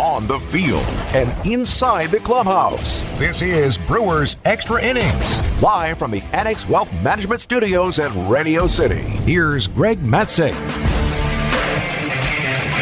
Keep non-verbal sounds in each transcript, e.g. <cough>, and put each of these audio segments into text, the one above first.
on the field, and inside the clubhouse. This is Brewers Extra Innings, live from the Annex Wealth Management Studios at Radio City. Here's Greg Matzek.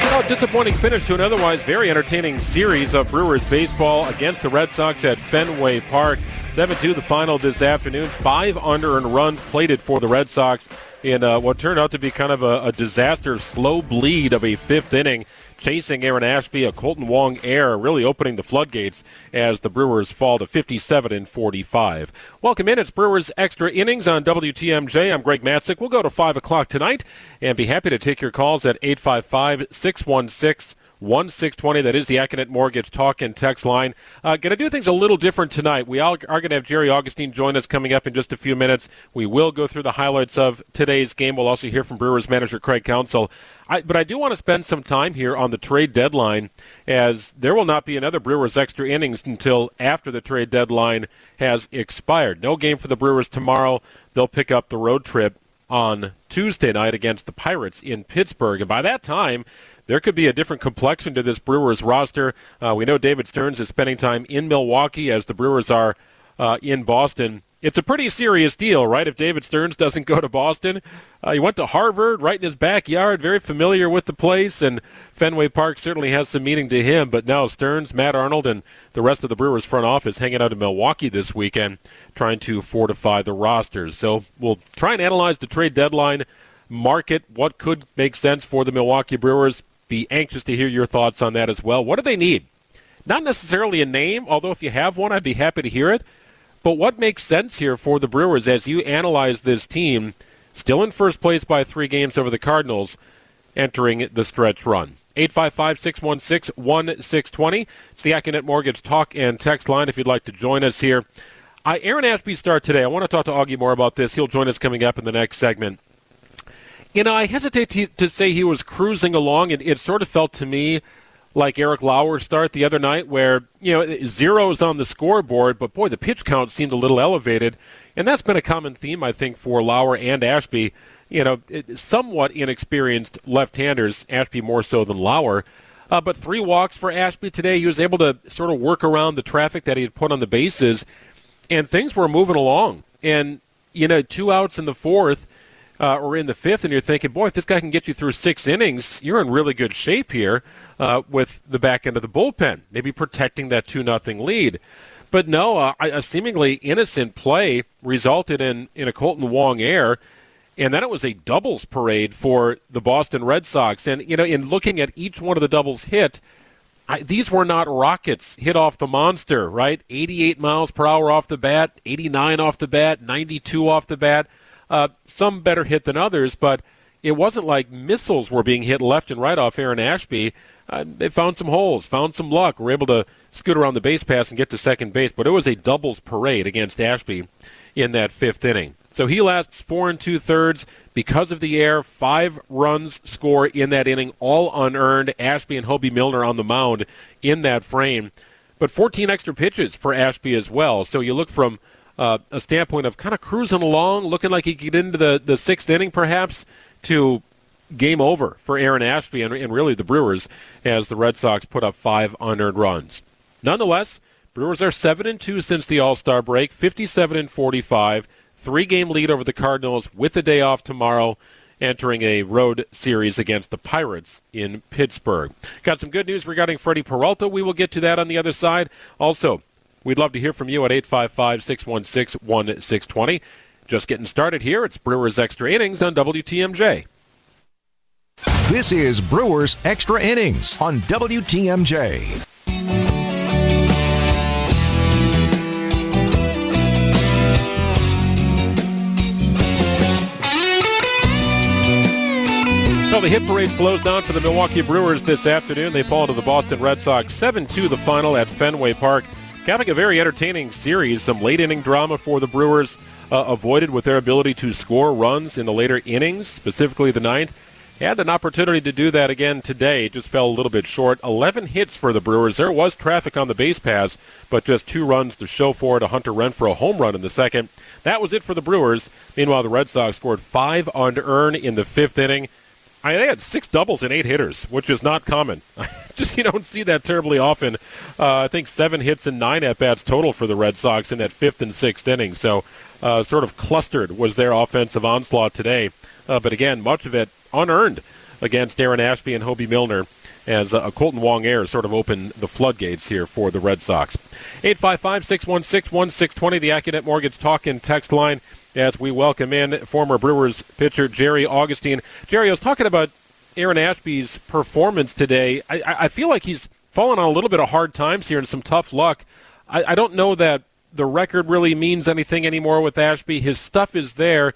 Well, disappointing finish to an otherwise very entertaining series of Brewers baseball against the Red Sox at Fenway Park. 7 2 the final this afternoon. Five under and runs plated for the Red Sox in uh, what turned out to be kind of a, a disaster slow bleed of a fifth inning chasing Aaron Ashby, a Kolten Wong error, really opening the floodgates as the Brewers fall to 57 and 45. Welcome in. It's Brewers Extra Innings on WTMJ. I'm Greg Matzek. We'll go to 5 o'clock tonight and be happy to take your calls at 855 616 1620. That is the Accunet Mortgage talk and text line. Uh, going to do things a little different tonight. We all are going to have Jerry Augustine join us coming up in just a few minutes. We will go through the highlights of today's game. We'll also hear from Brewers manager Craig Counsell. I, but I do want to spend some time here on the trade deadline, as there will not be another Brewers extra innings until after the trade deadline has expired. No game for the Brewers tomorrow. They'll pick up the road trip on Tuesday night against the Pirates in Pittsburgh. And by that time, there could be a different complexion to this Brewers roster. Uh, we know David Stearns is spending time in Milwaukee as the Brewers are uh, in Boston. It's a pretty serious deal, right? If David Stearns doesn't go to Boston, uh, he went to Harvard, right in his backyard, very familiar with the place, and Fenway Park certainly has some meaning to him. But now Stearns, Matt Arnold, and the rest of the Brewers front office hanging out in Milwaukee this weekend, trying to fortify the rosters. So we'll try and analyze the trade deadline market, what could make sense for the Milwaukee Brewers be anxious to hear your thoughts on that as well. What do they need? Not necessarily a name, although if you have one, I'd be happy to hear it. But what makes sense here for the Brewers as you analyze this team, still in first place by three games over the Cardinals, entering the stretch run? 855 616 1620. It's the Accunet Mortgage talk and text line if you'd like to join us here. I, Aaron Ashby start today. I want to talk to Augie more about this. He'll join us coming up in the next segment. You know, I hesitate to, to say he was cruising along. It, it sort of felt to me like Eric Lauer's start the other night, where you know zeros on the scoreboard, but boy, the pitch count seemed a little elevated, and that's been a common theme I think for Lauer and Ashby. You know, somewhat inexperienced left-handers, Ashby more so than Lauer. Uh, but three walks for Ashby today. He was able to sort of work around the traffic that he had put on the bases, and things were moving along. And you know, two outs in the fourth uh, or in the fifth, and you're thinking, boy, if this guy can get you through six innings, you're in really good shape here uh, with the back end of the bullpen, maybe protecting that two nothing lead. But no, uh, a seemingly innocent play resulted in in a Kolten Wong error, and then it was a doubles parade for the Boston Red Sox. And you know, in looking at each one of the doubles hit. I, these were not rockets hit off the monster, right? 88 miles per hour off the bat, 89 off the bat, 92 off the bat. Uh, some better hit than others, but it wasn't like missiles were being hit left and right off Aaron Ashby. Uh, they found some holes, found some luck, were able to scoot around the base pass and get to second base. But it was a doubles parade against Ashby in that fifth inning. So he lasts four and two thirds because of the air. Five runs score in that inning, all unearned. Ashby and Hoby Milner on the mound in that frame. But 14 extra pitches for Ashby as well. So you look from uh, a standpoint of kind of cruising along, looking like he could get into the, the sixth inning perhaps, to game over for Aaron Ashby and, and really the Brewers as the Red Sox put up five unearned runs. Nonetheless, Brewers are 7 and 2 since the All Star break, 57 and 45, three game lead over the Cardinals with a day off tomorrow entering a road series against the Pirates in Pittsburgh. Got some good news regarding Freddie Peralta. We will get to that on the other side. Also, We'd love to hear from you at 855 616 1620. Just getting started here. It's Brewers Extra Innings on WTMJ. This is Brewers Extra Innings on WTMJ. Well, the hit parade slows down for the Milwaukee Brewers this afternoon. They fall to the Boston Red Sox 7 2 the final at Fenway Park. Having a very entertaining series, some late inning drama for the Brewers uh, avoided with their ability to score runs in the later innings, specifically the ninth. Had an opportunity to do that again today, just fell a little bit short. 11 hits for the Brewers. There was traffic on the base pass, but just two runs to show for it. A Hunter Renfroe home run in the second. That was it for the Brewers. Meanwhile, the Red Sox scored five unearned in the fifth inning. I they had six doubles and eight hitters, which is not common. <laughs> Just you don't see that terribly often. Uh, I think seven hits and nine at bats total for the Red Sox in that fifth and sixth inning. So, uh, sort of clustered was their offensive onslaught today. Uh, but again, much of it unearned against Aaron Ashby and Hoby Milner as uh, Kolten Wong Air sort of opened the floodgates here for the Red Sox. 855 616 1620, the Accunet Mortgage Talk and Text line as we welcome in former Brewers pitcher Jerry Augustine. Jerry, I was talking about Aaron Ashby's performance today. I, I feel like he's fallen on a little bit of hard times here and some tough luck. I, I don't know that the record really means anything anymore with Ashby. His stuff is there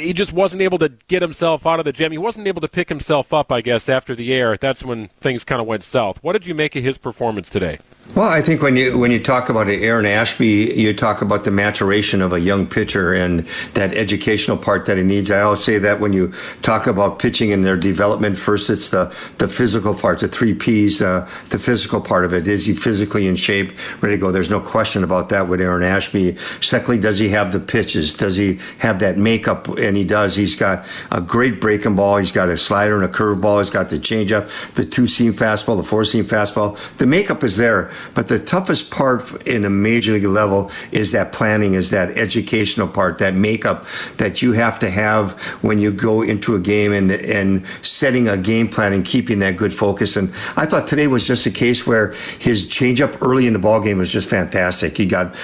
he just wasn't able to get himself out of the jam. He wasn't able to pick himself up, I guess, after the air. That's when things kind of went south. What did you make of his performance today? Well, I think when you when you talk about it, Aaron Ashby, you talk about the maturation of a young pitcher and that educational part that he needs. I always say that when you talk about pitching and their development, first it's the the physical part, the three P's, uh, the physical part of it. Is he physically in shape, ready to go? There's no question about that with Aaron Ashby. Secondly, does he have the pitches? Does he have that makeup? And he does. He's got a great breaking ball. He's got a slider and a curveball. He's got the changeup, the two seam fastball, the four seam fastball. The makeup is there. But the toughest part in a major league level is that planning, is that educational part, that makeup that you have to have when you go into a game and and setting a game plan and keeping that good focus. And I thought today was just a case where his changeup early in the ball game was just fantastic. He got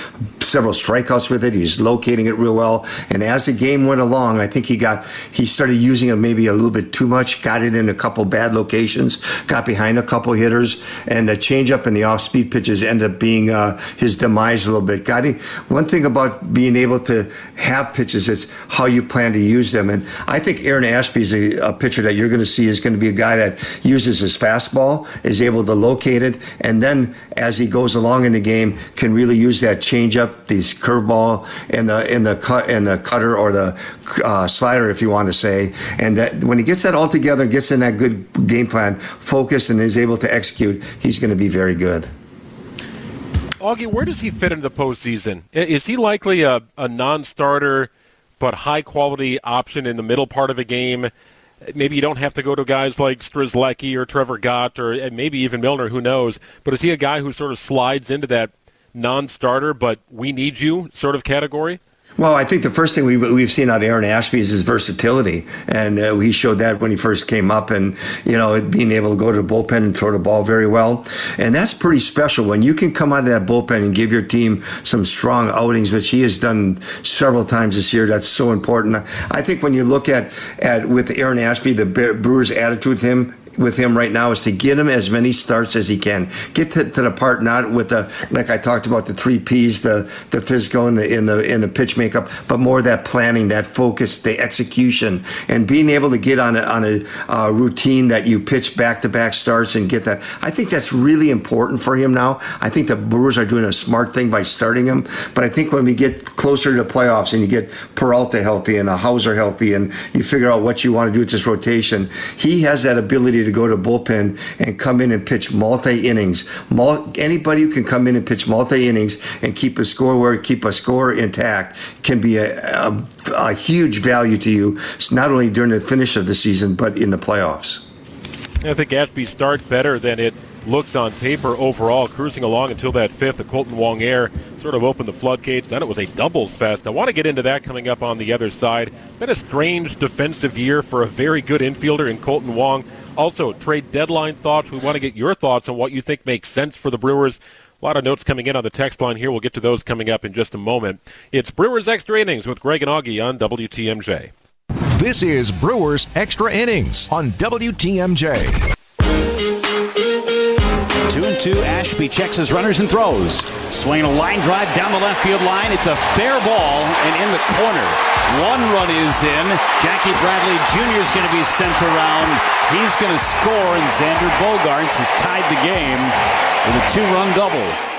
several strikeouts with it. He's locating it real well. And as the game went along, I think he got he started using it maybe a little bit too much. Got it in a couple bad locations. Got behind a couple hitters, and the changeup and the off speed pitches end up being uh, his demise a little bit. Gotti, one thing about being able to have pitches is how you plan to use them. And I think Aaron Ashby is a, a pitcher that you're going to see is going to be a guy that uses his fastball, is able to locate it, and then as he goes along in the game, can really use that changeup, these curveball, and the and the cut and the cutter or the uh, slider, if you want to say. And that when he gets that all together, gets in that good game plan, focus, and is able to execute, he's going to be very good. Augie, where does he fit into the postseason? Is he likely a, a non-starter, but high-quality option in the middle part of a game? Maybe you don't have to go to guys like Strzelecki or Trevor Gott or maybe even Milner. Who knows? But is he a guy who sort of slides into that non-starter, but we need you sort of category? Well, I think the first thing we've, we've seen out of Aaron Ashby is his versatility. And uh, he showed that when he first came up and, you know, being able to go to the bullpen and throw the ball very well. And that's pretty special when you can come out of that bullpen and give your team some strong outings, which he has done several times this year. That's so important. I think when you look at, at with Aaron Ashby, the Brewers' attitude with him, with him right now is to get him as many starts as he can. Get to, to the part not with the like I talked about the three P's, the the physical and the in the in the pitch makeup, but more that planning, that focus, the execution, and being able to get on a on a uh, routine that you pitch back to back starts and get that. I think that's really important for him now. I think the Brewers are doing a smart thing by starting him, but I think when we get closer to the playoffs and you get Peralta healthy and a Houser healthy, and you figure out what you want to do with this rotation, he has that ability to go to bullpen and come in and pitch multi innings. anybody who can come in and pitch multi innings and keep a score where keep a score intact can be a, a, a huge value to you, not only during the finish of the season but in the playoffs. I think Ashby starts better than it looks on paper overall, cruising along until that fifth. The Kolten Wong Air sort of opened the floodgates. Then it was a doubles fest. I want to get into that coming up on the other side. Been a strange defensive year for a very good infielder in Kolten Wong. Also, trade deadline thoughts. We want to get your thoughts on what you think makes sense for the Brewers. A lot of notes coming in on the text line here. We'll get to those coming up in just a moment. It's Brewers Extra Innings with Greg and Augie on WTMJ. This is Brewers Extra Innings on WTMJ. Two and two. Ashby checks his runners and throws. Swinging a line drive down the left field line. It's a fair ball and in the corner. One run is in. Jackie Bradley Jr. is going to be sent around. He's going to score, and Xander Bogaerts has tied the game with a two-run double.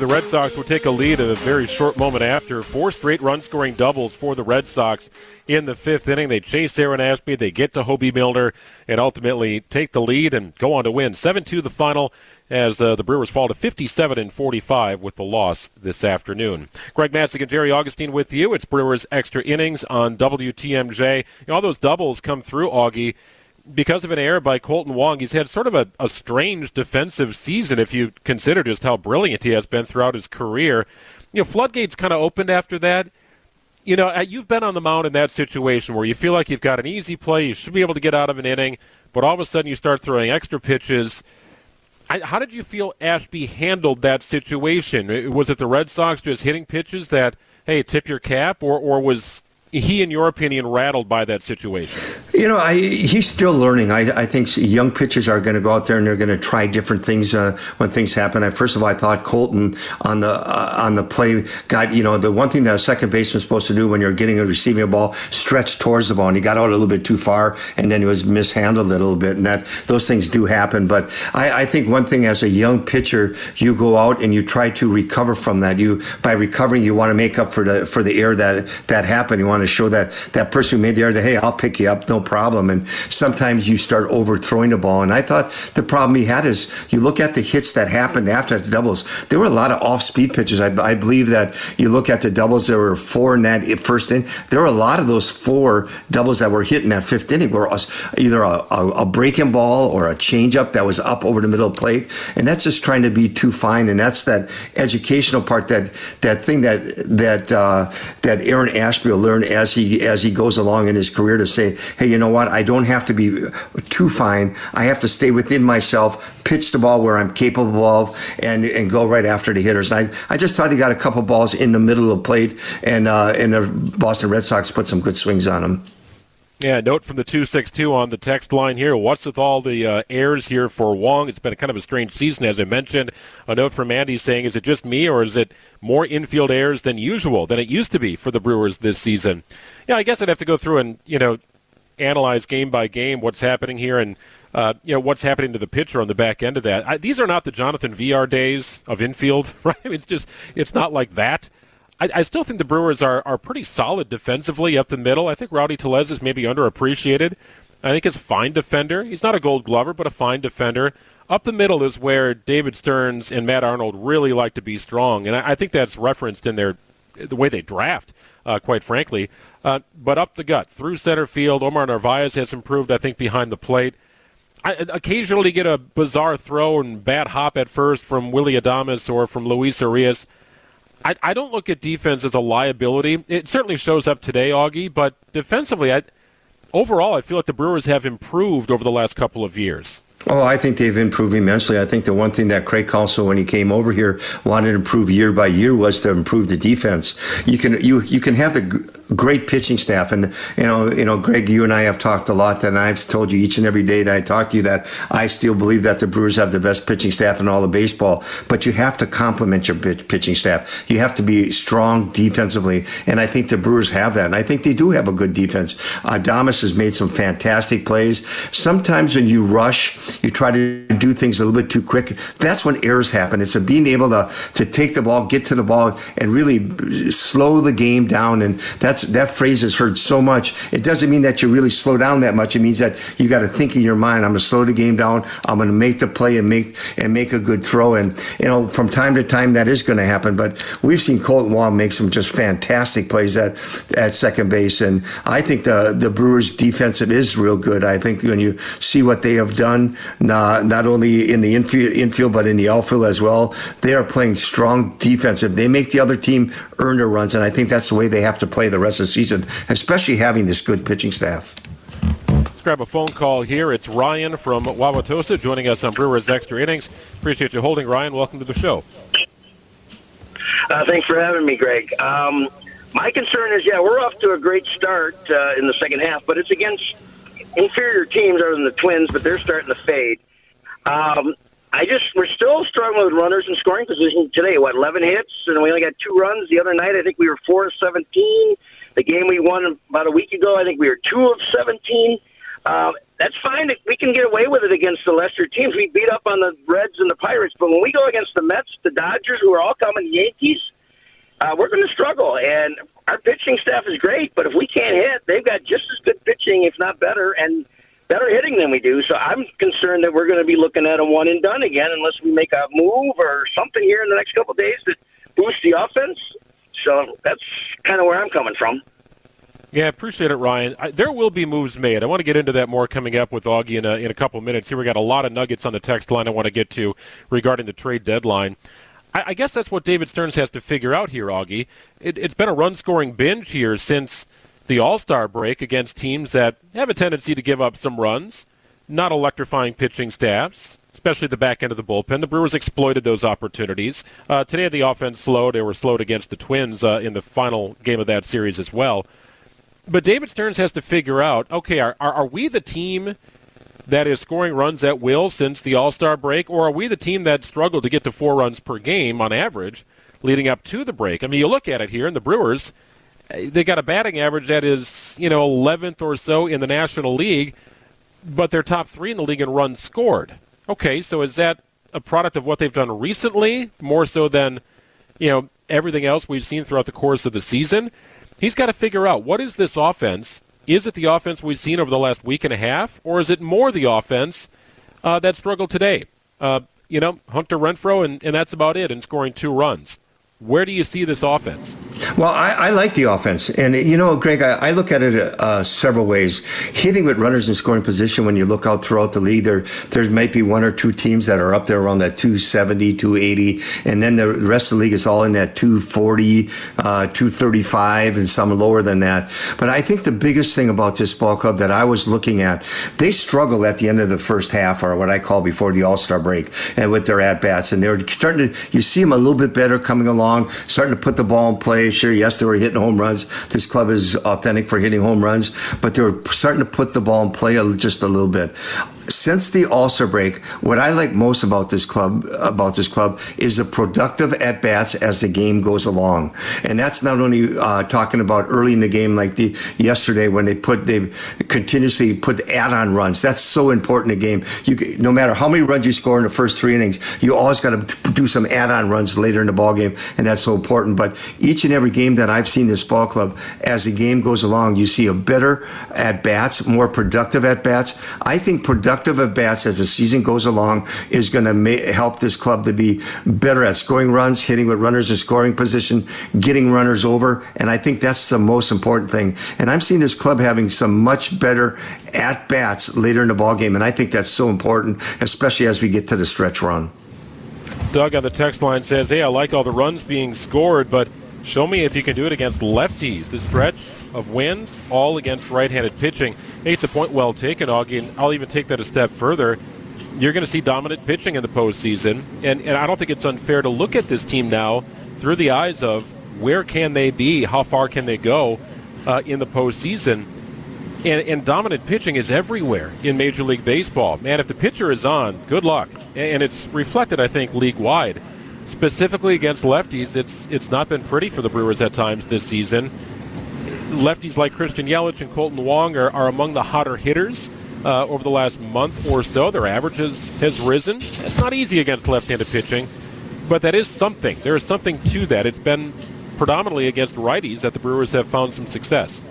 The Red Sox will take a lead at a very short moment after. Four straight run scoring doubles for the Red Sox in the fifth inning. They chase Aaron Ashby, they get to Hoby Milner, and ultimately take the lead and go on to win. 7 2 the final as uh, the Brewers fall to 57 and 45 with the loss this afternoon. Greg Matzek and Jerry Augustine with you. It's Brewers extra innings on WTMJ. You know, all those doubles come through, Augie because of an error by Kolten Wong, he's had sort of a, a strange defensive season if you consider just how brilliant he has been throughout his career. You know, floodgates kind of opened after that. You know, uh, you've been on the mound in that situation where you feel like you've got an easy play, you should be able to get out of an inning, but all of a sudden you start throwing extra pitches. I, how did you feel Ashby handled that situation? Uh, was it the Red Sox just hitting pitches that, hey, tip your cap, or, or was he, in your opinion, rattled by that situation? You know, I, he's still learning. I, I think young pitchers are going to go out there and they're going to try different things uh, when things happen. I, first of all, I thought Kolten on the uh, on the play got you know the one thing that a second baseman is supposed to do when you're getting a receiving a ball, stretch towards the ball, and he got out a little bit too far, and then he was mishandled a little bit, and that those things do happen. But I, I think one thing as a young pitcher, you go out and you try to recover from that. You by recovering, you want to make up for the for the error that that happened. You want to show that that person who made the error hey, I'll pick you up, no problem. And sometimes you start overthrowing the ball. And I thought the problem he had is you look at the hits that happened after the doubles. There were a lot of off-speed pitches. I, I believe that you look at the doubles. There were four in that first inning. There were a lot of those four doubles that were hit in that fifth inning were either a, a, a breaking ball or a changeup that was up over the middle plate. And that's just trying to be too fine. And that's that educational part that that thing that that uh, that Aaron Ashby will learn as he as he goes along in his career to say, hey, you know what? I don't have to be too fine. I have to stay within myself, pitch the ball where I'm capable of, and and go right after the hitters. And I I just thought he got a couple balls in the middle of the plate, and uh, and the Boston Red Sox put some good swings on him. Yeah, note from the 262 on the text line here. What's with all the uh, airs here for Wong? It's been kind of a strange season, as I mentioned. A note from Andy saying, is it just me, or is it more infield airs than usual, than it used to be for the Brewers this season? Yeah, I guess I'd have to go through and, you know, analyze game by game what's happening here and, uh, you know, what's happening to the pitcher on the back end of that. I, these are not the Jonathan Villar days of infield, <laughs> right? It's just, it's not like that. I, I, still think the Brewers are, are pretty solid defensively up the middle. I think Rowdy Tellez is maybe underappreciated. I think he's a fine defender. He's not a gold glover, but a fine defender. Up the middle is where David Stearns and Matt Arnold really like to be strong, and I, I think that's referenced in their the way they draft, uh, quite frankly. Uh, but up the gut, through center field, Omar Narvaez has improved, I think, behind the plate. I occasionally get a bizarre throw and bad hop at first from Willie Adames or from Luis Urias. I, I don't look at defense as a liability. It certainly shows up today, Augie, but defensively, I, overall, I feel like the Brewers have improved over the last couple of years. Oh, I think they've improved immensely. I think the one thing that Craig Counsell, when he came over here, wanted to improve year by year was to improve the defense. You can you you can have the great pitching staff, and you know you know Greg, you and I have talked a lot, and I've told you each and every day that I talk to you that I still believe that the Brewers have the best pitching staff in all of baseball. But you have to complement your pitching staff. You have to be strong defensively, and I think the Brewers have that, and I think they do have a good defense. Adames has made some fantastic plays. Sometimes when you rush you try to do things a little bit too quick. That's when errors happen. It's being able to to take the ball, get to the ball, and really slow the game down. And that's that phrase is heard so much. It doesn't mean that you really slow down that much. It means that you got to think in your mind. I'm going to slow the game down. I'm going to make the play and make and make a good throw. And you know, from time to time that is going to happen. But we've seen Kolten Wong make some just fantastic plays at at second base, and I think the the Brewers' defensive is real good. I think when you see what they have done not, not only in the infield, infield, but in the outfield as well. They are playing strong defensive. They make the other team earn their runs, and I think that's the way they have to play the rest of the season, especially having this good pitching staff. Let's grab a phone call here. It's Ryan from Wauwatosa joining us on Brewers Extra Innings. Appreciate you holding, Ryan. Welcome to the show. Uh, thanks for having me, Greg. Um, my concern is, yeah, we're off to a great start uh, in the second half, but it's against inferior teams other than the Twins, but they're starting to fade. Um, I just we're still struggling with runners in scoring position today. What eleven hits, and we only got two runs. The other night, I think we were four of seventeen. The game we won about a week ago, I think we were two of seventeen. Um, that's fine. We can get away with it against the lesser teams. We beat up on the Reds and the Pirates, but when we go against the Mets, the Dodgers, who are all coming, Yankees, uh, we're going to struggle. And our pitching staff is great, but if we can't hit, they've got just as good pitching, if not better, and better hitting than we do. So I'm concerned that we're going to be looking at a one and done again unless we make a move or something here in the next couple of days that boosts the offense. So that's kind of where I'm coming from. Yeah, I appreciate it, Ryan. I, there will be moves made. I want to get into that more coming up with Augie in a, in a couple of minutes. Here we got a lot of nuggets on the text line I want to get to regarding the trade deadline. I, I guess that's what David Stearns has to figure out here, Augie. It, it's been a run-scoring binge here since the All-Star break against teams that have a tendency to give up some runs, not electrifying pitching staffs, especially the back end of the bullpen. The Brewers exploited those opportunities. Uh, today, the offense slowed. They were slowed against the Twins uh, in the final game of that series as well. But David Stearns has to figure out okay, are, are, are we the team that is scoring runs at will since the All Star break, or are we the team that struggled to get to four runs per game on average leading up to the break? I mean, you look at it here, and the Brewers, eh, they got a batting average that is, you know, 11th or so in the National League, but they're top three in the league in runs scored. Okay, so is that a product of what they've done recently, more so than, you know, everything else we've seen throughout the course of the season? he's got to figure out what is this offense? Is it the offense we've seen over the last week and a half, or is it more the offense uh, that struggled today? Uh, you know, Hunter Renfroe, and, and that's about it, and scoring two runs. Where do you see this offense? Well, I, I, like the offense, and you know, Greg, I, I look at it uh, several ways. Hitting with runners in scoring position. When you look out throughout the league, there there might be one or two teams that are up there around that 270, 280, and then the rest of the league is all in that 240, uh, 235, and some lower than that. But I think the biggest thing about this ball club that I was looking at, they struggle at the end of the first half, or what I call before the All Star break, and with their at bats, and they're starting to. You see them a little bit better coming along, starting to put the ball in play Sure, yes, they were hitting home runs. This club is authentic for hitting home runs, but they were starting to put the ball in play just a little bit since the All-Star break, what I like most about this club about this club is the productive at bats as the game goes along, and that's not only uh, talking about early in the game like the yesterday when they put they continuously put add-on runs. That's so important in a game. You no matter how many runs you score in the first three innings, you always got to do some add-on runs later in the ball game, and that's so important. But each and every game that I've seen this ball club, as the game goes along, you see a better at bats, more productive at bats. I think productive productive at bats as the season goes along is going to ma- help this club to be better at scoring runs, hitting with runners in scoring position, getting runners over. And I think that's the most important thing. And I'm seeing this club having some much better at bats later in the ball game. And I think that's so important, especially as we get to the stretch run. Doug on the text line says, Hey, I like all the runs being scored, but show me if you can do it against lefties. The stretch of wins, all against right handed pitching. Hey, it's a point well taken, Augie, and I'll even take that a step further. You're going to see dominant pitching in the postseason, and, and I don't think it's unfair to look at this team now through the eyes of where can they be, how far can they go uh, in the postseason. And, and dominant pitching is everywhere in Major League Baseball. Man, if the pitcher is on, good luck. And it's reflected, I think, league wide. Specifically against lefties, it's it's not been pretty for the Brewers at times this season lefties like Christian Yelich and Kolten Wong are, are among the hotter hitters uh, over the last month or so. Their average has, has risen. It's not easy against left handed pitching, but that is something. There is something to that. It's been predominantly against righties that the Brewers have found some success.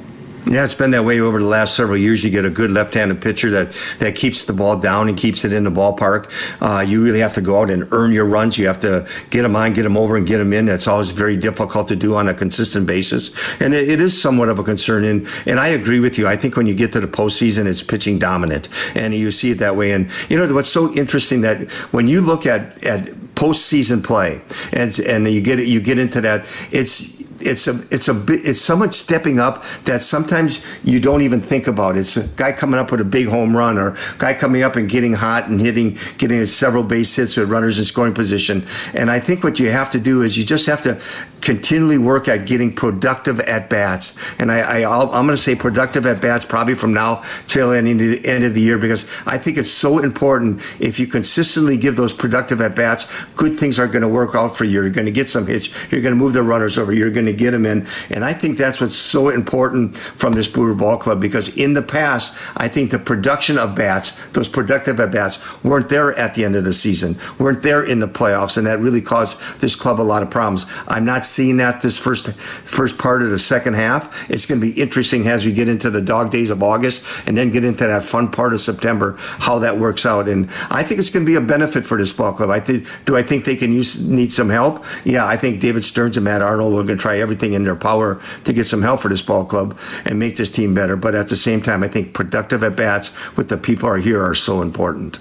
Yeah, it's been that way over the last several years. You get a good left-handed pitcher that, that keeps the ball down and keeps it in the ballpark. Uh, you really have to go out and earn your runs. You have to get them on, get them over, and get them in. That's always very difficult to do on a consistent basis, and it, it is somewhat of a concern. And and I agree with you. I think when you get to the postseason, it's pitching dominant, and you see it that way. And you know what's so interesting that when you look at at postseason play, and and you get you get into that, it's it's a it's a it's someone stepping up that sometimes you don't even think about. It's a guy coming up with a big home run or guy coming up and getting hot and hitting getting several base hits with runners in scoring position. And I think what you have to do is you just have to continually work at getting productive at bats. And I, I am going to say productive at bats probably from now till the end of the year because I think it's so important. If you consistently give those productive at bats, good things are going to work out for you. You're going to get some hits. You're going to move the runners over. You're going to get them in. And I think that's what's so important from this Brewer Ball Club because in the past, I think the production of bats, those productive at bats, weren't there at the end of the season, weren't there in the playoffs, and that really caused this club a lot of problems. I'm not seeing that this first first part of the second half. It's going to be interesting as we get into the dog days of August and then get into that fun part of September, how that works out. And I think it's going to be a benefit for this ball club. I think. Do I think they can use need some help? Yeah, I think David Stearns and Matt Arnold are going to try everything in their power to get some help for this ball club and make this team better. But at the same time, I think productive at bats with the people are here are so important.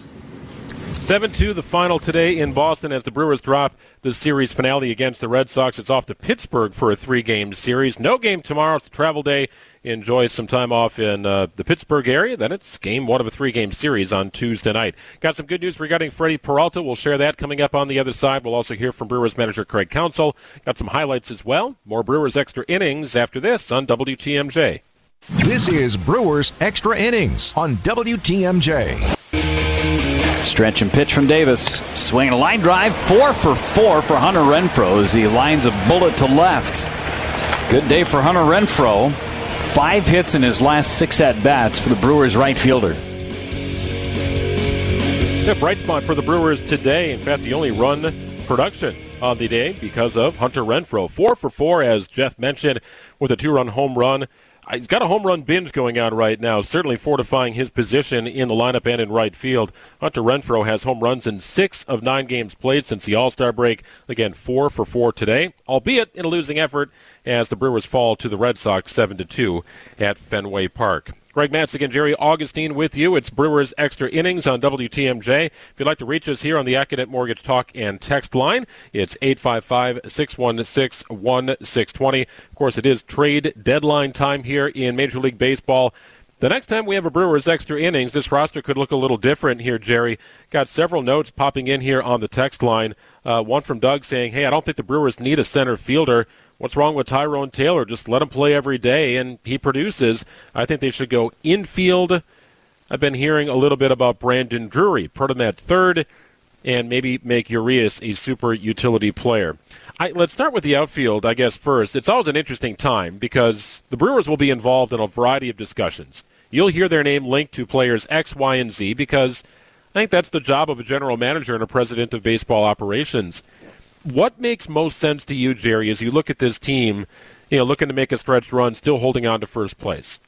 7 2, the final today in Boston as the Brewers drop the series finale against the Red Sox. It's off to Pittsburgh for a three game series. No game tomorrow. It's a travel day. Enjoy some time off in uh, the Pittsburgh area. Then it's game one of a three game series on Tuesday night. Got some good news regarding Freddie Peralta. We'll share that coming up on the other side. We'll also hear from Brewers manager Craig Counsell. Got some highlights as well. More Brewers extra innings after this on WTMJ. This is Brewers Extra Innings on WTMJ. Stretch and pitch from Davis. Swing a line drive. Four for four for Hunter Renfroe as he lines a bullet to left. Good day for Hunter Renfroe. Five hits in his last six at bats for the Brewers right fielder. Yeah, bright spot for the Brewers today. In fact, the only run production on the day because of Hunter Renfroe. Four for four, as Jeff mentioned, with a two run home run he's got a home run binge going on right now, certainly fortifying his position in the lineup and in right field. Hunter Renfroe has home runs in six of nine games played since the All Star break. Again, four for four today, albeit in a losing effort as the Brewers fall to the Red Sox 7 to 2 at Fenway Park. Greg Matzek and Jerry Augustine with you. It's Brewers Extra Innings on WTMJ. If you'd like to reach us here on the Accunet Mortgage Talk and Text line, it's 855-616-1620. Of course, it is trade deadline time here in Major League Baseball. The next time we have a Brewers extra innings, this roster could look a little different here, Jerry. Got several notes popping in here on the text line. Uh, one from Doug saying, Hey, I don't think the Brewers need a center fielder. What's wrong with Tyrone Taylor? Just let him play every day, and he produces. I think they should go infield. I've been hearing a little bit about Brandon Drury. Put him at third, and maybe make Urias a super utility player. I, let's start with the outfield, I guess, first. It's always an interesting time because the Brewers will be involved in a variety of discussions. You'll hear their name linked to players X, Y, and Z because I think that's the job of a general manager and a president of baseball operations what makes most sense to you, Jerry, as you look at this team, you know, looking to make a stretch run, still holding on to first place?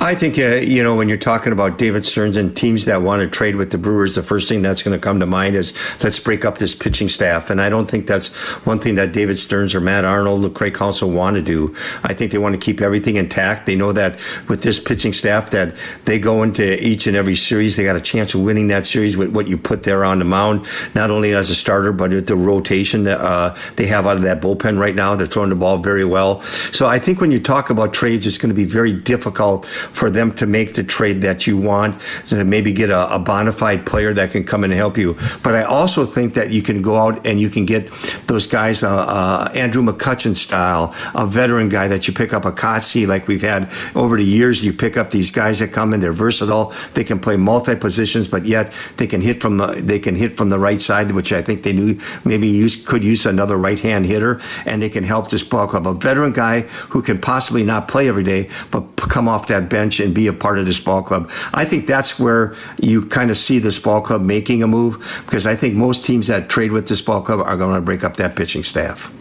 I think uh, you know when you're talking about David Stearns and teams that want to trade with the Brewers, the first thing that's going to come to mind is let's break up this pitching staff. And I don't think that's one thing that David Stearns or Matt Arnold, or Craig Counsell want to do. I think they want to keep everything intact. They know that with this pitching staff that they go into each and every series, they got a chance of winning that series with what you put there on the mound, not only as a starter but with the rotation that uh, they have out of that bullpen right now. They're throwing the ball very well. So I think when you talk about trades, it's going to be very difficult for them to make the trade that you want, to maybe get a, a bona fide player that can come and help you. But I also think that you can go out and you can get those guys, uh, uh, Andrew McCutchen style, a veteran guy that you pick up a Kotze like we've had over the years. You pick up these guys that come in, they're versatile, they can play multi positions, but yet they can hit from the they can hit from the right side, which I think they knew maybe use could use another right hand hitter, and they can help this ball club. A veteran guy who can possibly not play every day, but come off that bench and be a part of this ball club. I think that's where you kind of see this ball club making a move because I think most teams that trade with this ball club are going to break up that pitching staff.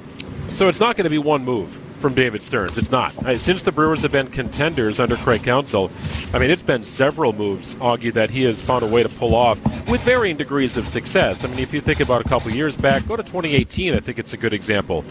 So it's not going to be one move from David Stearns. It's not. Uh, since the Brewers have been contenders under Craig Counsell, I mean, it's been several moves, Augie, that he has found a way to pull off with varying degrees of success. I mean, if you think about a couple years back, go to 2018, I think it's a good example.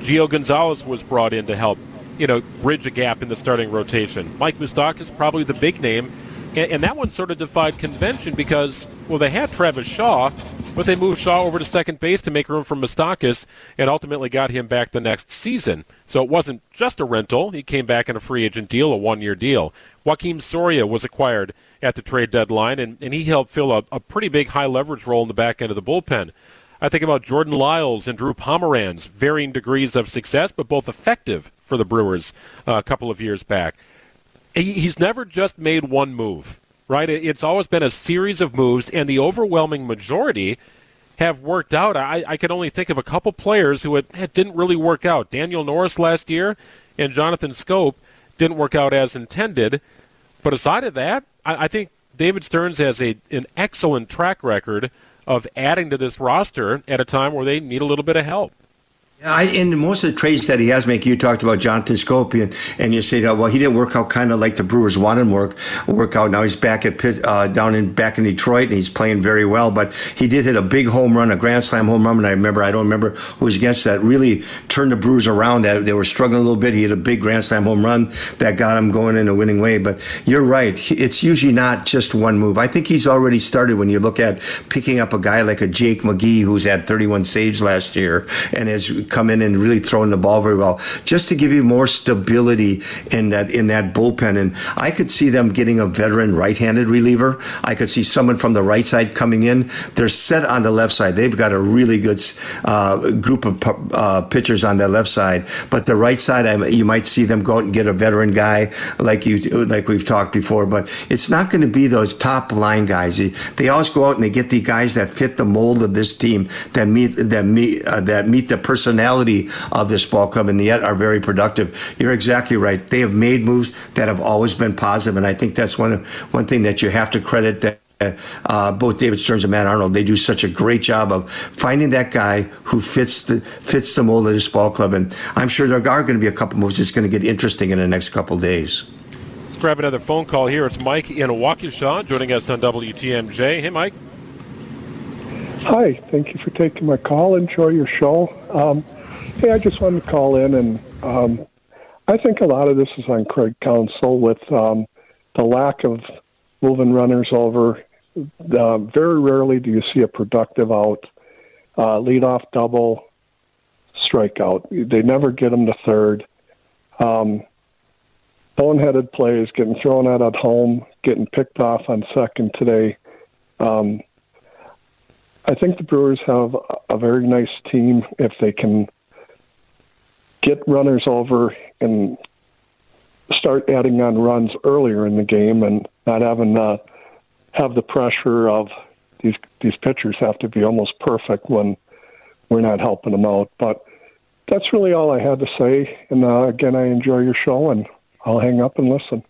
Gio Gonzalez was brought in to help you know, bridge a gap in the starting rotation. Mike Moustakas probably the big name, and, and, that one sort of defied convention because, well, they had Travis Shaw, but they moved Shaw over to second base to make room for Moustakas and ultimately got him back the next season. So it wasn't just a rental. He came back in a free agent deal, a one year deal. Joakim Soria was acquired at the trade deadline, and, and he helped fill a, a pretty big high leverage role in the back end of the bullpen. I think about Jordan Lyles and Drew Pomeranz, varying degrees of success, but both effective for the Brewers uh, a couple of years back. He, he's never just made one move, right? It's always been a series of moves, and the overwhelming majority have worked out. I, I can only think of a couple players who it, it didn't really work out. Daniel Norris last year and Jonathan Schoop didn't work out as intended. But aside of that, I, I think David Stearns has a an excellent track record of adding to this roster at a time where they need a little bit of help. I, in most of the trades that he has made, you talked about Jonathan Schoop, and you say, well, he didn't work out kind of like the Brewers wanted him work work out. Now he's back at uh, down in back in Detroit, and he's playing very well. But he did hit a big home run, a grand slam home run, and I remember I don't remember who was against that. Really turned the Brewers around. That they were struggling a little bit. He hit a big grand slam home run that got him going in a winning way. But you're right; it's usually not just one move. I think he's already started when you look at picking up a guy like a Jake McGee, who's had 31 saves last year and has come in and really throwing the ball very well, just to give you more stability in that in that bullpen. And I could see them getting a veteran right-handed reliever. I could see someone from the right side coming in. They're set on the left side. They've got a really good uh, group of uh, pitchers on the left side, but the right side, I, you might see them go out and get a veteran guy like you like we've talked before. But it's not going to be those top line guys. They always go out and they get the guys that fit the mold of this team that meet that meet uh, that meet the personality of this ball club, and yet are very productive. You're exactly right. They have made moves that have always been positive, and I think that's one one thing that you have to credit that. Uh, both David Stearns and Matt Arnold, they do such a great job of finding that guy who fits the fits the mold of this ball club, and I'm sure there are going to be a couple moves that's going to get interesting in the next couple days. Let's grab another phone call here. It's Mike in Waukesha joining us on WTMJ. Hey, Mike. Hi, thank you for taking my call. Enjoy your show. Um, hey, I just wanted to call in, and um, I think a lot of this is on Craig Counsell with um, the lack of moving runners over. Uh, very rarely do you see a productive out, uh, leadoff double, strikeout. They never get them to third. Um, boneheaded plays, getting thrown out at home, getting picked off on second today. Um, I think the Brewers have a very nice team if they can get runners over and start adding on runs earlier in the game and not having uh, have the pressure of these these pitchers have to be almost perfect when we're not helping them out. But that's really all I had to say. And uh, again, I enjoy your show, and I'll hang up and listen.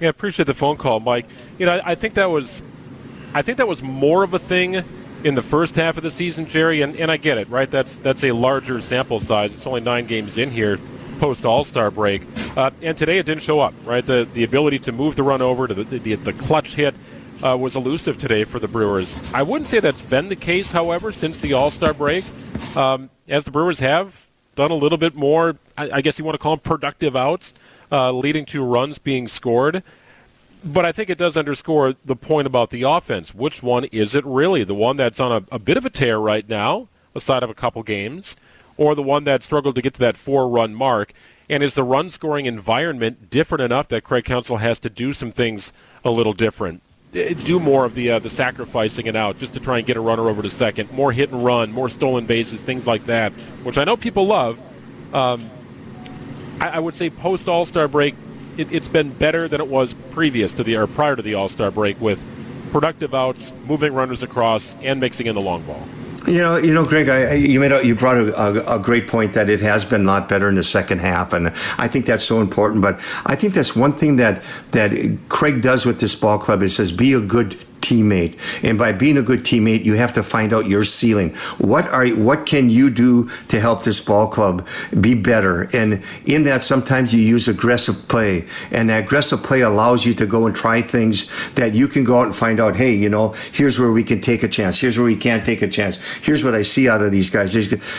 Yeah, I appreciate the phone call, Mike. You know, I think that was, I think that was more of a thing in the first half of the season, Jerry, and, and I get it, right? That's that's a larger sample size. It's only nine games in here post All Star break, uh, and today it didn't show up, right? The the ability to move the run over to the the, the clutch hit. Uh, was elusive today for the Brewers. I wouldn't say that's been the case, however, since the All Star break, um, as the Brewers have done a little bit more. I, I guess you want to call them productive outs, uh, leading to runs being scored. But I think it does underscore the point about the offense. Which one is it really? The one that's on a, a bit of a tear right now, aside of a couple games, or the one that struggled to get to that four run mark? And is the run scoring environment different enough that Craig Counsell has to do some things a little different? Do more of the uh, the sacrificing it out just to try and get a runner over to second, more hit and run, more stolen bases, things like that, which I know people love. Um, I, I would say post All Star break, it, has been better than it was previous to the or prior to the All Star break with productive outs, moving runners across, and mixing in the long ball. You know, you know, Greg, I, you made a, you brought a, a, great point that it has been a lot better in the second half, and I think that's so important. But I think that's one thing that that Craig does with this ball club is says be a good teammate. And by being a good teammate, you have to find out your ceiling. What are what can you do to help this ball club be better? And in that, sometimes you use aggressive play, and that aggressive play allows you to go and try things that you can go out and find out. Hey, you know, here's where we can take a chance. Here's where we can't take a chance. Here's what I see out of these guys.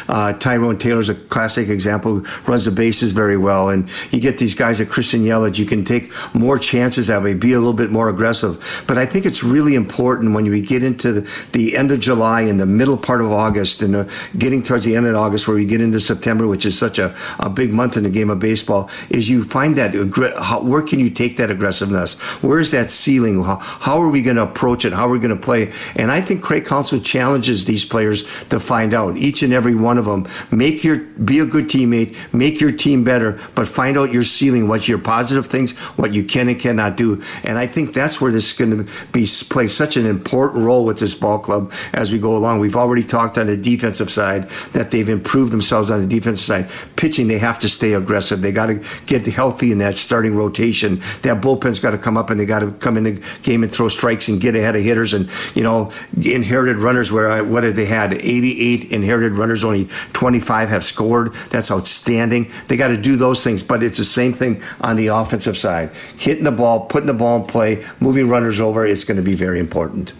Uh, Tyrone Taylor's a classic example. Runs the bases very well, and you get these guys at Christian Yelich. You can take more chances that way, be a little bit more aggressive. But I think it's really important when we get into the, the end of July and the middle part of August and uh, getting towards the end of August where we get into September, which is such a, a big month in the game of baseball, is you find that how, where can you take that aggressiveness? Where's that ceiling? How, how are we going to approach it? How are we going to play? And I think Craig Counsell challenges these players to find out each and every one of them. Make your be a good teammate, make your team better, but find out your ceiling, what your positive things, what you can and cannot do. And I think that's where this is going to be such an important role with this ball club as we go along. We've already talked on the defensive side that they've improved themselves on the defensive side. Pitching, they have to stay aggressive. They got to get healthy in that starting rotation. That bullpen's got to come up and they got to come in the game and throw strikes and get ahead of hitters. And you know, inherited runners where I, what have they had? 88 inherited runners, only 25 have scored. That's outstanding. They got to do those things, but it's the same thing on the offensive side. Hitting the ball, putting the ball in play, moving runners over is going to be very important.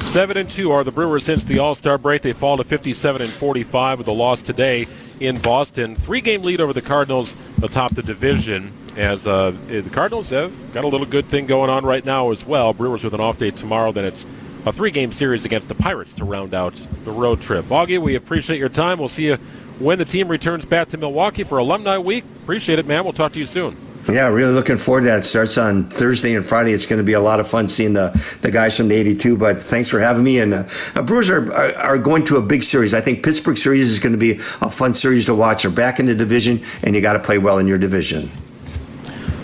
Seven and two are the Brewers since the All Star break. They fall to 57 and 45 with a loss today in Boston. Three game lead over the Cardinals atop the division. As uh, the Cardinals have got a little good thing going on right now as well. Brewers with an off day tomorrow. Then it's a three game series against the Pirates to round out the road trip. Augie, we appreciate your time. We'll see you when the team returns back to Milwaukee for Alumni Week. Appreciate it, man. We'll talk to you soon. Yeah, really looking forward to that. It starts on Thursday and Friday. It's going to be a lot of fun seeing the, the guys from the 82. But thanks for having me. And uh, Brewers are, are, are going to a big series. I think Pittsburgh series is going to be a fun series to watch. They're back in the division, and you got to play well in your division.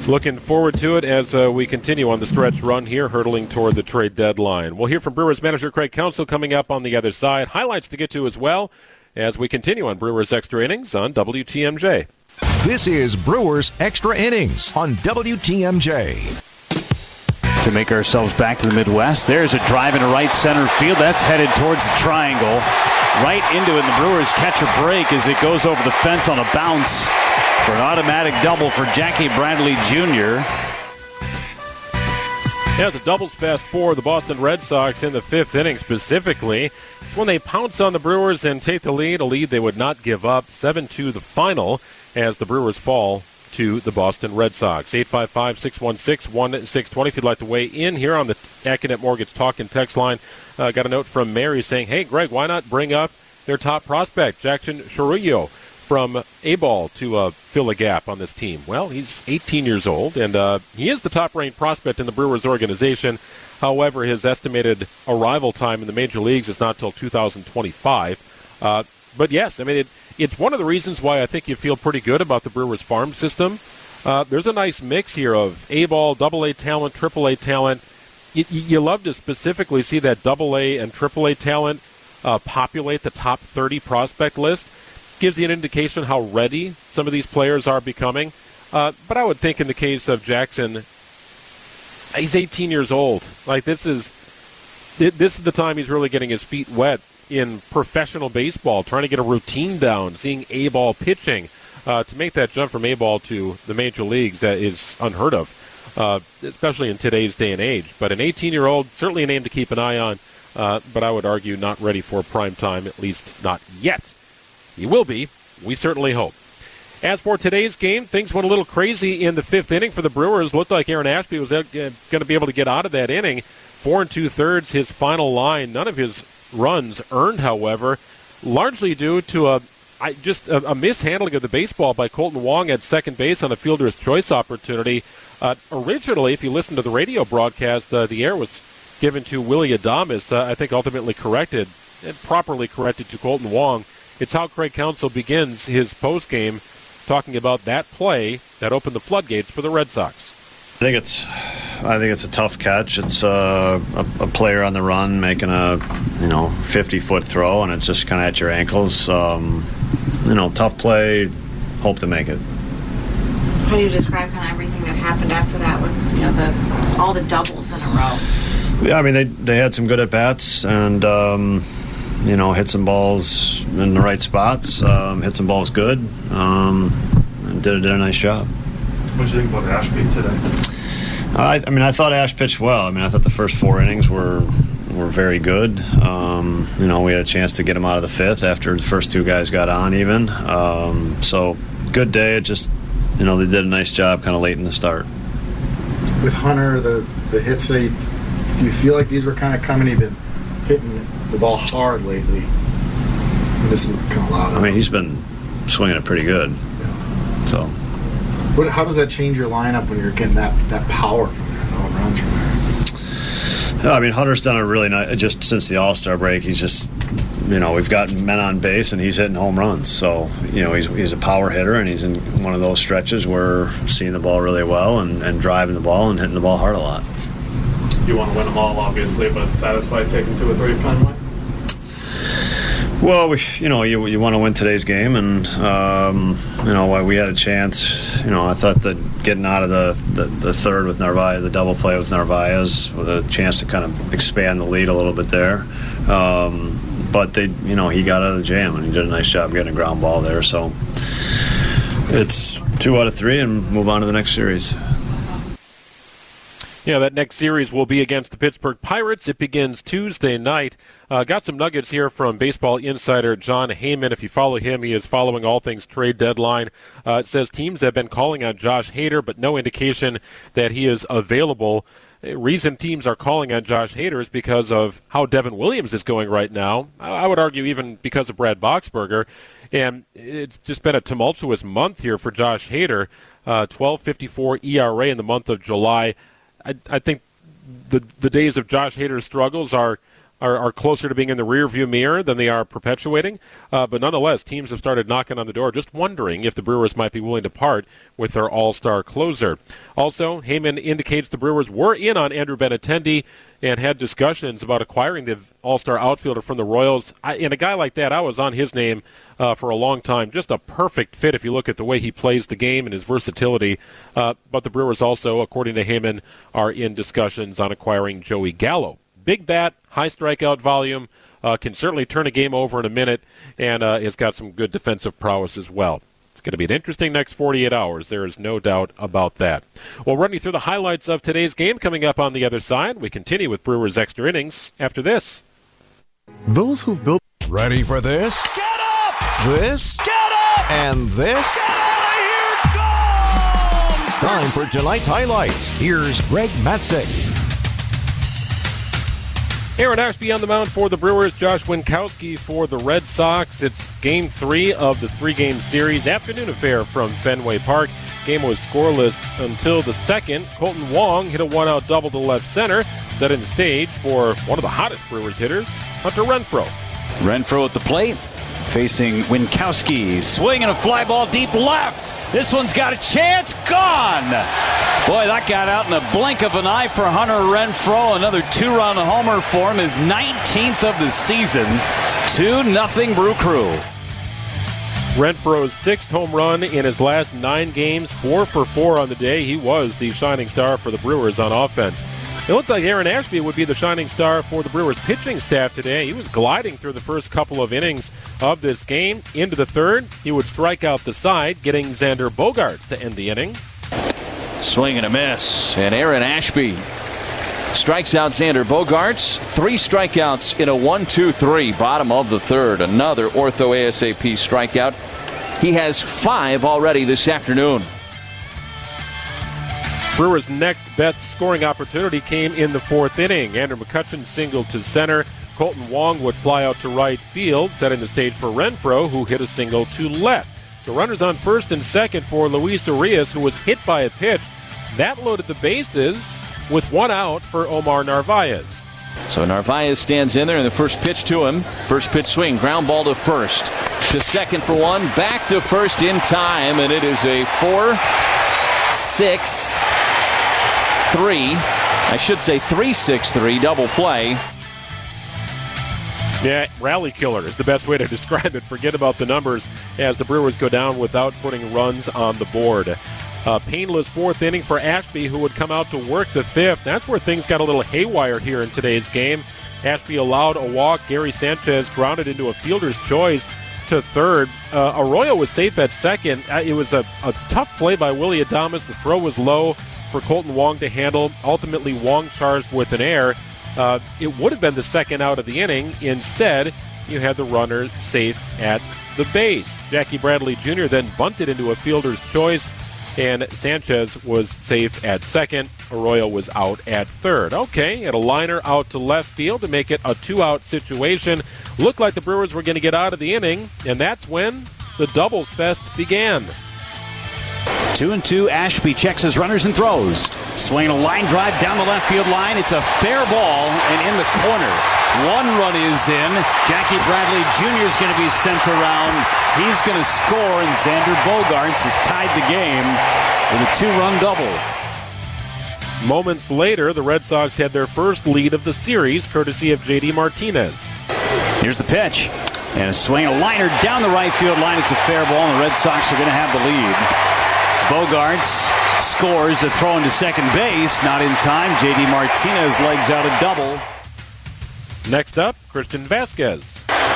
Looking forward to it as uh, we continue on the stretch run here, hurtling toward the trade deadline. We'll hear from Brewers manager Craig Counsell coming up on the other side. Highlights to get to as well as we continue on Brewers Extra Innings on WTMJ. This is Brewers Extra Innings on WTMJ. To make ourselves back to the Midwest, there's a drive into right center field. That's headed towards the triangle. Right into it, the Brewers catch a break as it goes over the fence on a bounce for an automatic double for Jackie Bradley Jr. Yeah, it's a doubles fast for the Boston Red Sox in the fifth inning specifically. When they pounce on the Brewers and take the lead, a lead they would not give up. 7 2 the final as the Brewers fall to the Boston Red Sox. 855 616 1620 if you'd like to weigh in here on the Accunet Mortgage Talk and Text line. Uh, got a note from Mary saying, Hey, Greg, why not bring up their top prospect, Jackson Chourio, from A ball to uh, fill a gap on this team? Well, he's 18 years old, and uh, he is the top ranked prospect in the Brewers organization. However, his estimated arrival time in the major leagues is not till 2025. But yes, I mean, it, it's one of the reasons why I think you feel pretty good about the Brewers farm system. Uh, there's a nice mix here of A ball, double A talent, triple A talent. You, you, love to specifically see that double A and triple A talent uh, populate the top 30 prospect list. Gives you an indication how ready some of these players are becoming. Uh, but I would think in the case of Jackson, he's 18 years old. Like this is this is the time he's really getting his feet wet in professional baseball, trying to get a routine down, seeing A ball pitching. Uh, to make that jump from A ball to the major leagues that is unheard of, uh, especially in today's day and age. But an 18 year old, certainly a name to keep an eye on, uh, but I would argue not ready for prime time, at least not yet. He will be. We certainly hope. As for today's game, things went a little crazy in the fifth inning for the Brewers. Looked like Aaron Ashby was uh, going to be able to get out of that inning. Four and two thirds, his final line. None of his runs earned, however, largely due to a I, just a, a, mishandling of the baseball by Kolten Wong at second base on a fielder's choice opportunity. Uh, originally, if you listen to the radio broadcast, uh, the air was given to Willie Adames. Uh, I think ultimately corrected and properly corrected to Kolten Wong. It's how Craig Counsell begins his post game, talking about that play that opened the floodgates for the Red Sox. I think it's, I think it's a tough catch. It's uh, a, a, player on the run making a, you know, 50 foot throw, and it's just kind of at your ankles. Um, you know, tough play. Hope to make it. How do you describe kind of everything that happened after that with you know the all the doubles in a row? Yeah, I mean they they had some good at bats and. Um, you know, hit some balls in the right spots, um, hit some balls good, um, and did, did a nice job. What did you think about Ashby today? I, I, mean, I thought Ash pitched well. I mean, I thought the first four innings were were very good. Um, you know, we had a chance to get him out of the fifth after the first two guys got on even. Um, so good day. It just you know they did a nice job kind of late in the start. With Hunter, the the hits that he Do you feel like these were kind of coming? You've been hitting the ball hard lately. This is kind of loud. I mean, he's been swinging it pretty good. Yeah. So. What, how does that change your lineup when you're getting that, that power from there, no runs from there? I mean, Hunter's done a really nice. Just since the All Star break, he's just, you know, we've got men on base and he's hitting home runs. So, you know, he's, he's a power hitter and he's in one of those stretches where seeing the ball really well and, and driving the ball and hitting the ball hard a lot. You want to win them all, obviously, but satisfied taking two or three Fenway? Well, we, you know, you, you want to win today's game, and um, you know, we had a chance. You know, I thought that getting out of the, the, the, third with Narvaez, the double play with Narvaez, with a chance to kind of expand the lead a little bit there. Um, but they, you know, he got out of the jam, and he did a nice job getting a ground ball there. So it's two out of three, and move on to the next series. Yeah, that next series will be against the Pittsburgh Pirates. It begins Tuesday night. Uh, got some nuggets here from baseball insider Jon Heyman. If you follow him, he is following all things trade deadline. Uh, it says teams have been calling on Josh Hader, but no indication that he is available. Reason teams are calling on Josh Hader is because of how Devin Williams is going right now. I would argue even because of Brad Boxberger. And it's just been a tumultuous month here for Josh Hader. Uh, 12.54 ERA in the month of July. I, I think the the days of Josh Hader's struggles are, are, are closer to being in the rearview mirror than they are perpetuating. Uh, but nonetheless, teams have started knocking on the door, just wondering if the Brewers might be willing to part with their All-Star closer. Also, Heyman indicates the Brewers were in on Andrew Benintendi and had discussions about acquiring the All-Star outfielder from the Royals. I, and a guy like that, I was on his name uh, for a long time. Just a perfect fit if you look at the way he plays the game and his versatility. Uh, but the Brewers also, according to Heyman, are in discussions on acquiring Joey Gallo. Big bat, high strikeout volume, uh, can certainly turn a game over in a minute, and uh, has got some good defensive prowess as well. It's going to be an interesting next 48 hours. There is no doubt about that. We'll run you through the highlights of today's game coming up on the other side. We continue with Brewers extra innings after this. Those who've built. Ready for this? Get up! This? Get up! And this? Get out of here! Go! Time for tonight's highlights. Here's Greg Matzek. Aaron Ashby on the mound for the Brewers, Josh Winckowski for the Red Sox. It's game three of the three game series, afternoon affair from Fenway Park. Game was scoreless until the second. Kolten Wong hit a one out double to left center, setting the stage for one of the hottest Brewers hitters, Hunter Renfroe. Renfroe at the plate, facing Winckowski. Swinging a fly ball deep left. This one's got a chance. Gone. Boy, that got out in the blink of an eye for Hunter Renfroe. Another two-run homer for him, his 19th of the season. 2 nothing Brew Crew. Renfroe's sixth home run in his last nine games, four for four on the day. He was the shining star for the Brewers on offense. It looked like Aaron Ashby would be the shining star for the Brewers pitching staff today. He was gliding through the first couple of innings of this game. Into the third, he would strike out the side, getting Xander Bogaerts to end the inning. Swing and a miss. And Aaron Ashby strikes out Xander Bogaerts. Three strikeouts in a 1 2 3, bottom of the third. Another Aaron Ashby strikeout. He has five already this afternoon. Brewers' next best scoring opportunity came in the fourth inning. Andrew McCutchen singled to center. Kolten Wong would fly out to right field, setting the stage for Renfroe, who hit a single to left. The runners on first and second for Luis Urias, who was hit by a pitch. That loaded the bases with one out for Omar Narvaez. So Narvaez stands in there and the first pitch to him. First pitch swing, ground ball to first. To second for one, back to first in time, and it is a four, six, three. I should say three, six, three double play. Yeah, rally killer is the best way to <laughs> describe it. Forget about the numbers as the Brewers go down without putting runs on the board. A painless fourth inning for Ashby, who would come out to work the fifth. That's where things got a little haywire here in today's game. Ashby allowed a walk. Gary Sanchez grounded into a fielder's choice to third. Uh, Arroyo was safe at second. Uh, it was a, a tough play by Willie Adames. The throw was low for Kolten Wong to handle. Ultimately, Wong charged with an error. Uh, it would have been the second out of the inning. Instead, you had the runner safe at the base. Jackie Bradley Jr. then bunted into a fielder's choice. and Sanchez was safe at second. Arroyo was out at third. Okay, and a liner out to left field to make it a two-out situation. Looked like the Brewers were going to get out of the inning, and that's when the doubles fest began. Two and two. Ashby checks his runners and throws. Swing a line drive down the left field line. It's a fair ball and in the corner. One run is in. Jackie Bradley Jr. is going to be sent around. He's going to score, and Xander Bogaerts has tied the game with a two-run double. Moments later, the Red Sox had their first lead of the series, courtesy of J.D. Martinez. Here's the pitch. And a swing, a liner down the right field line. It's a fair ball, and the Red Sox are going to have the lead. Bogaerts scores the throw into second base. Not in time. JD Martinez legs out a double. Next up, Christian Vazquez.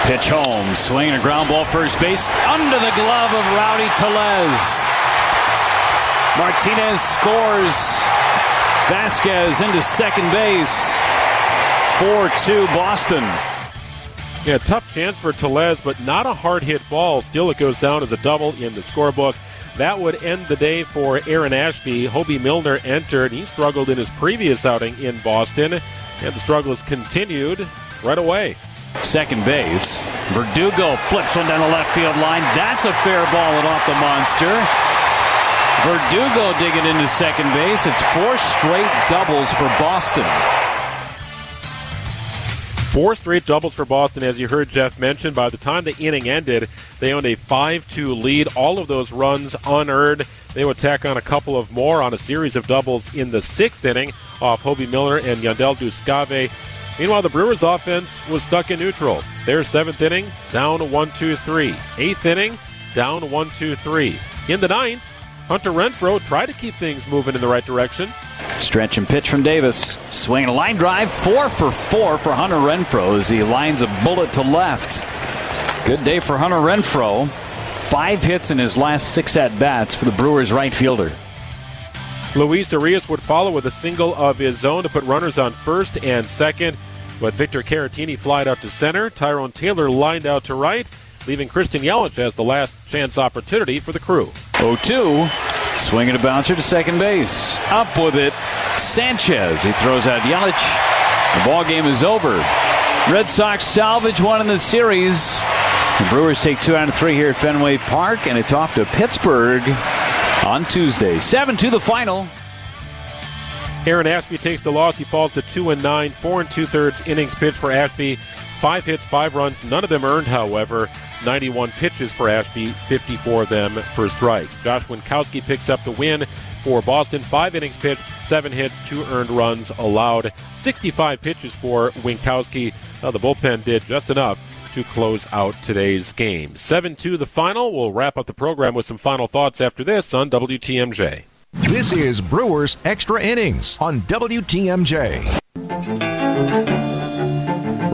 Pitch home. Swing a ground ball first base. Under the glove of Rowdy Tellez. Martinez scores. Vazquez into second base. 4 2 Boston. Yeah, tough chance for Tellez, but not a hard hit ball. Still, it goes down as a double in the scorebook. That would end the day for Aaron Ashby. Hoby Milner entered. He struggled in his previous outing in Boston, and the struggle has continued right away. Second base. Verdugo flips one down the left field line. That's a fair ball and off the monster. Verdugo digging into second base. It's four straight doubles for Boston. Four straight doubles for Boston, as you heard Jeff mention. By the time the inning ended, they owned a 5 2 lead. All of those runs unearned. They would tack on a couple of more on a series of doubles in the sixth inning off Hoby Milner and Jandel Gustave. Meanwhile, the Brewers' offense was stuck in neutral. Their seventh inning, down 1 2 3. Eighth inning, down 1 2 3. In the ninth, Hunter Renfroe tried to keep things moving in the right direction. Stretch and pitch from Davis. Swing a line drive, four for four for Hunter Renfroe as he lines a bullet to left. Good day for Hunter Renfroe. Five hits in his last six at bats for the Brewers right fielder. Luis Urias would follow with a single of his own to put runners on first and second. But Victor Caratini flied out to center. Tyrone Taylor lined out to right, leaving Christian Yelich as the last chance opportunity for the crew. 0 2. Swinging a bouncer to second base. Up with it. Sanchez. He throws out Yelich. The ball game is over. Red Sox salvage one in the series. The Brewers take two out of three here at Fenway Park, and it's off to Pittsburgh on Tuesday. 7 to the final. Aaron Ashby takes the loss. He falls to 2 and 9, 4 and 2 thirds innings pitched for Ashby. Five hits, five runs, none of them earned, however. 91 pitches for Ashby, 54 of them for strikes. Josh Winckowski picks up the win for Boston. Five innings pitched, seven hits, two earned runs allowed. 65 pitches for Winkowski. Uh, the bullpen did just enough to close out today's game. 7 2 the final. We'll wrap up the program with some final thoughts after this on WTMJ. This is Brewers Extra Innings on WTMJ.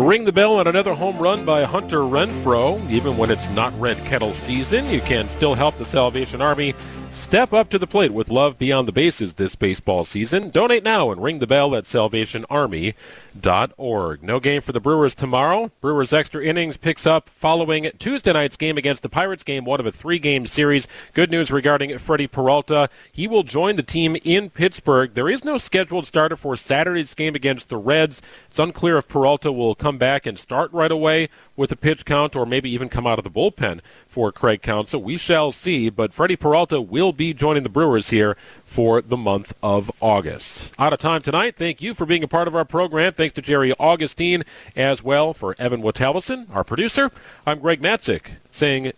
Ring the bell on another home run by Hunter Renfroe. Even when it's not red kettle season, you can still help the Salvation Army Step up to the plate with love beyond the bases this baseball season. Donate now and ring the bell at salvationarmy.org. No game for the Brewers tomorrow. Brewers extra innings picks up following Tuesday night's game against the Pirates game, one of a three game series. Good news regarding Freddie Peralta. He will join the team in Pittsburgh. There is no scheduled starter for Saturday's game against the Reds. It's unclear if Peralta will come back and start right away with a pitch count or maybe even come out of the bullpen for Craig Counsell. We shall see, but Freddie Peralta will be joining the Brewers here for the month of August. Out of time tonight. Thank you for being a part of our program. Thanks to Jerry Augustine as well for Evan Watallison, our producer. I'm Greg Matzek saying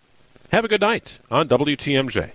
have a good night on WTMJ.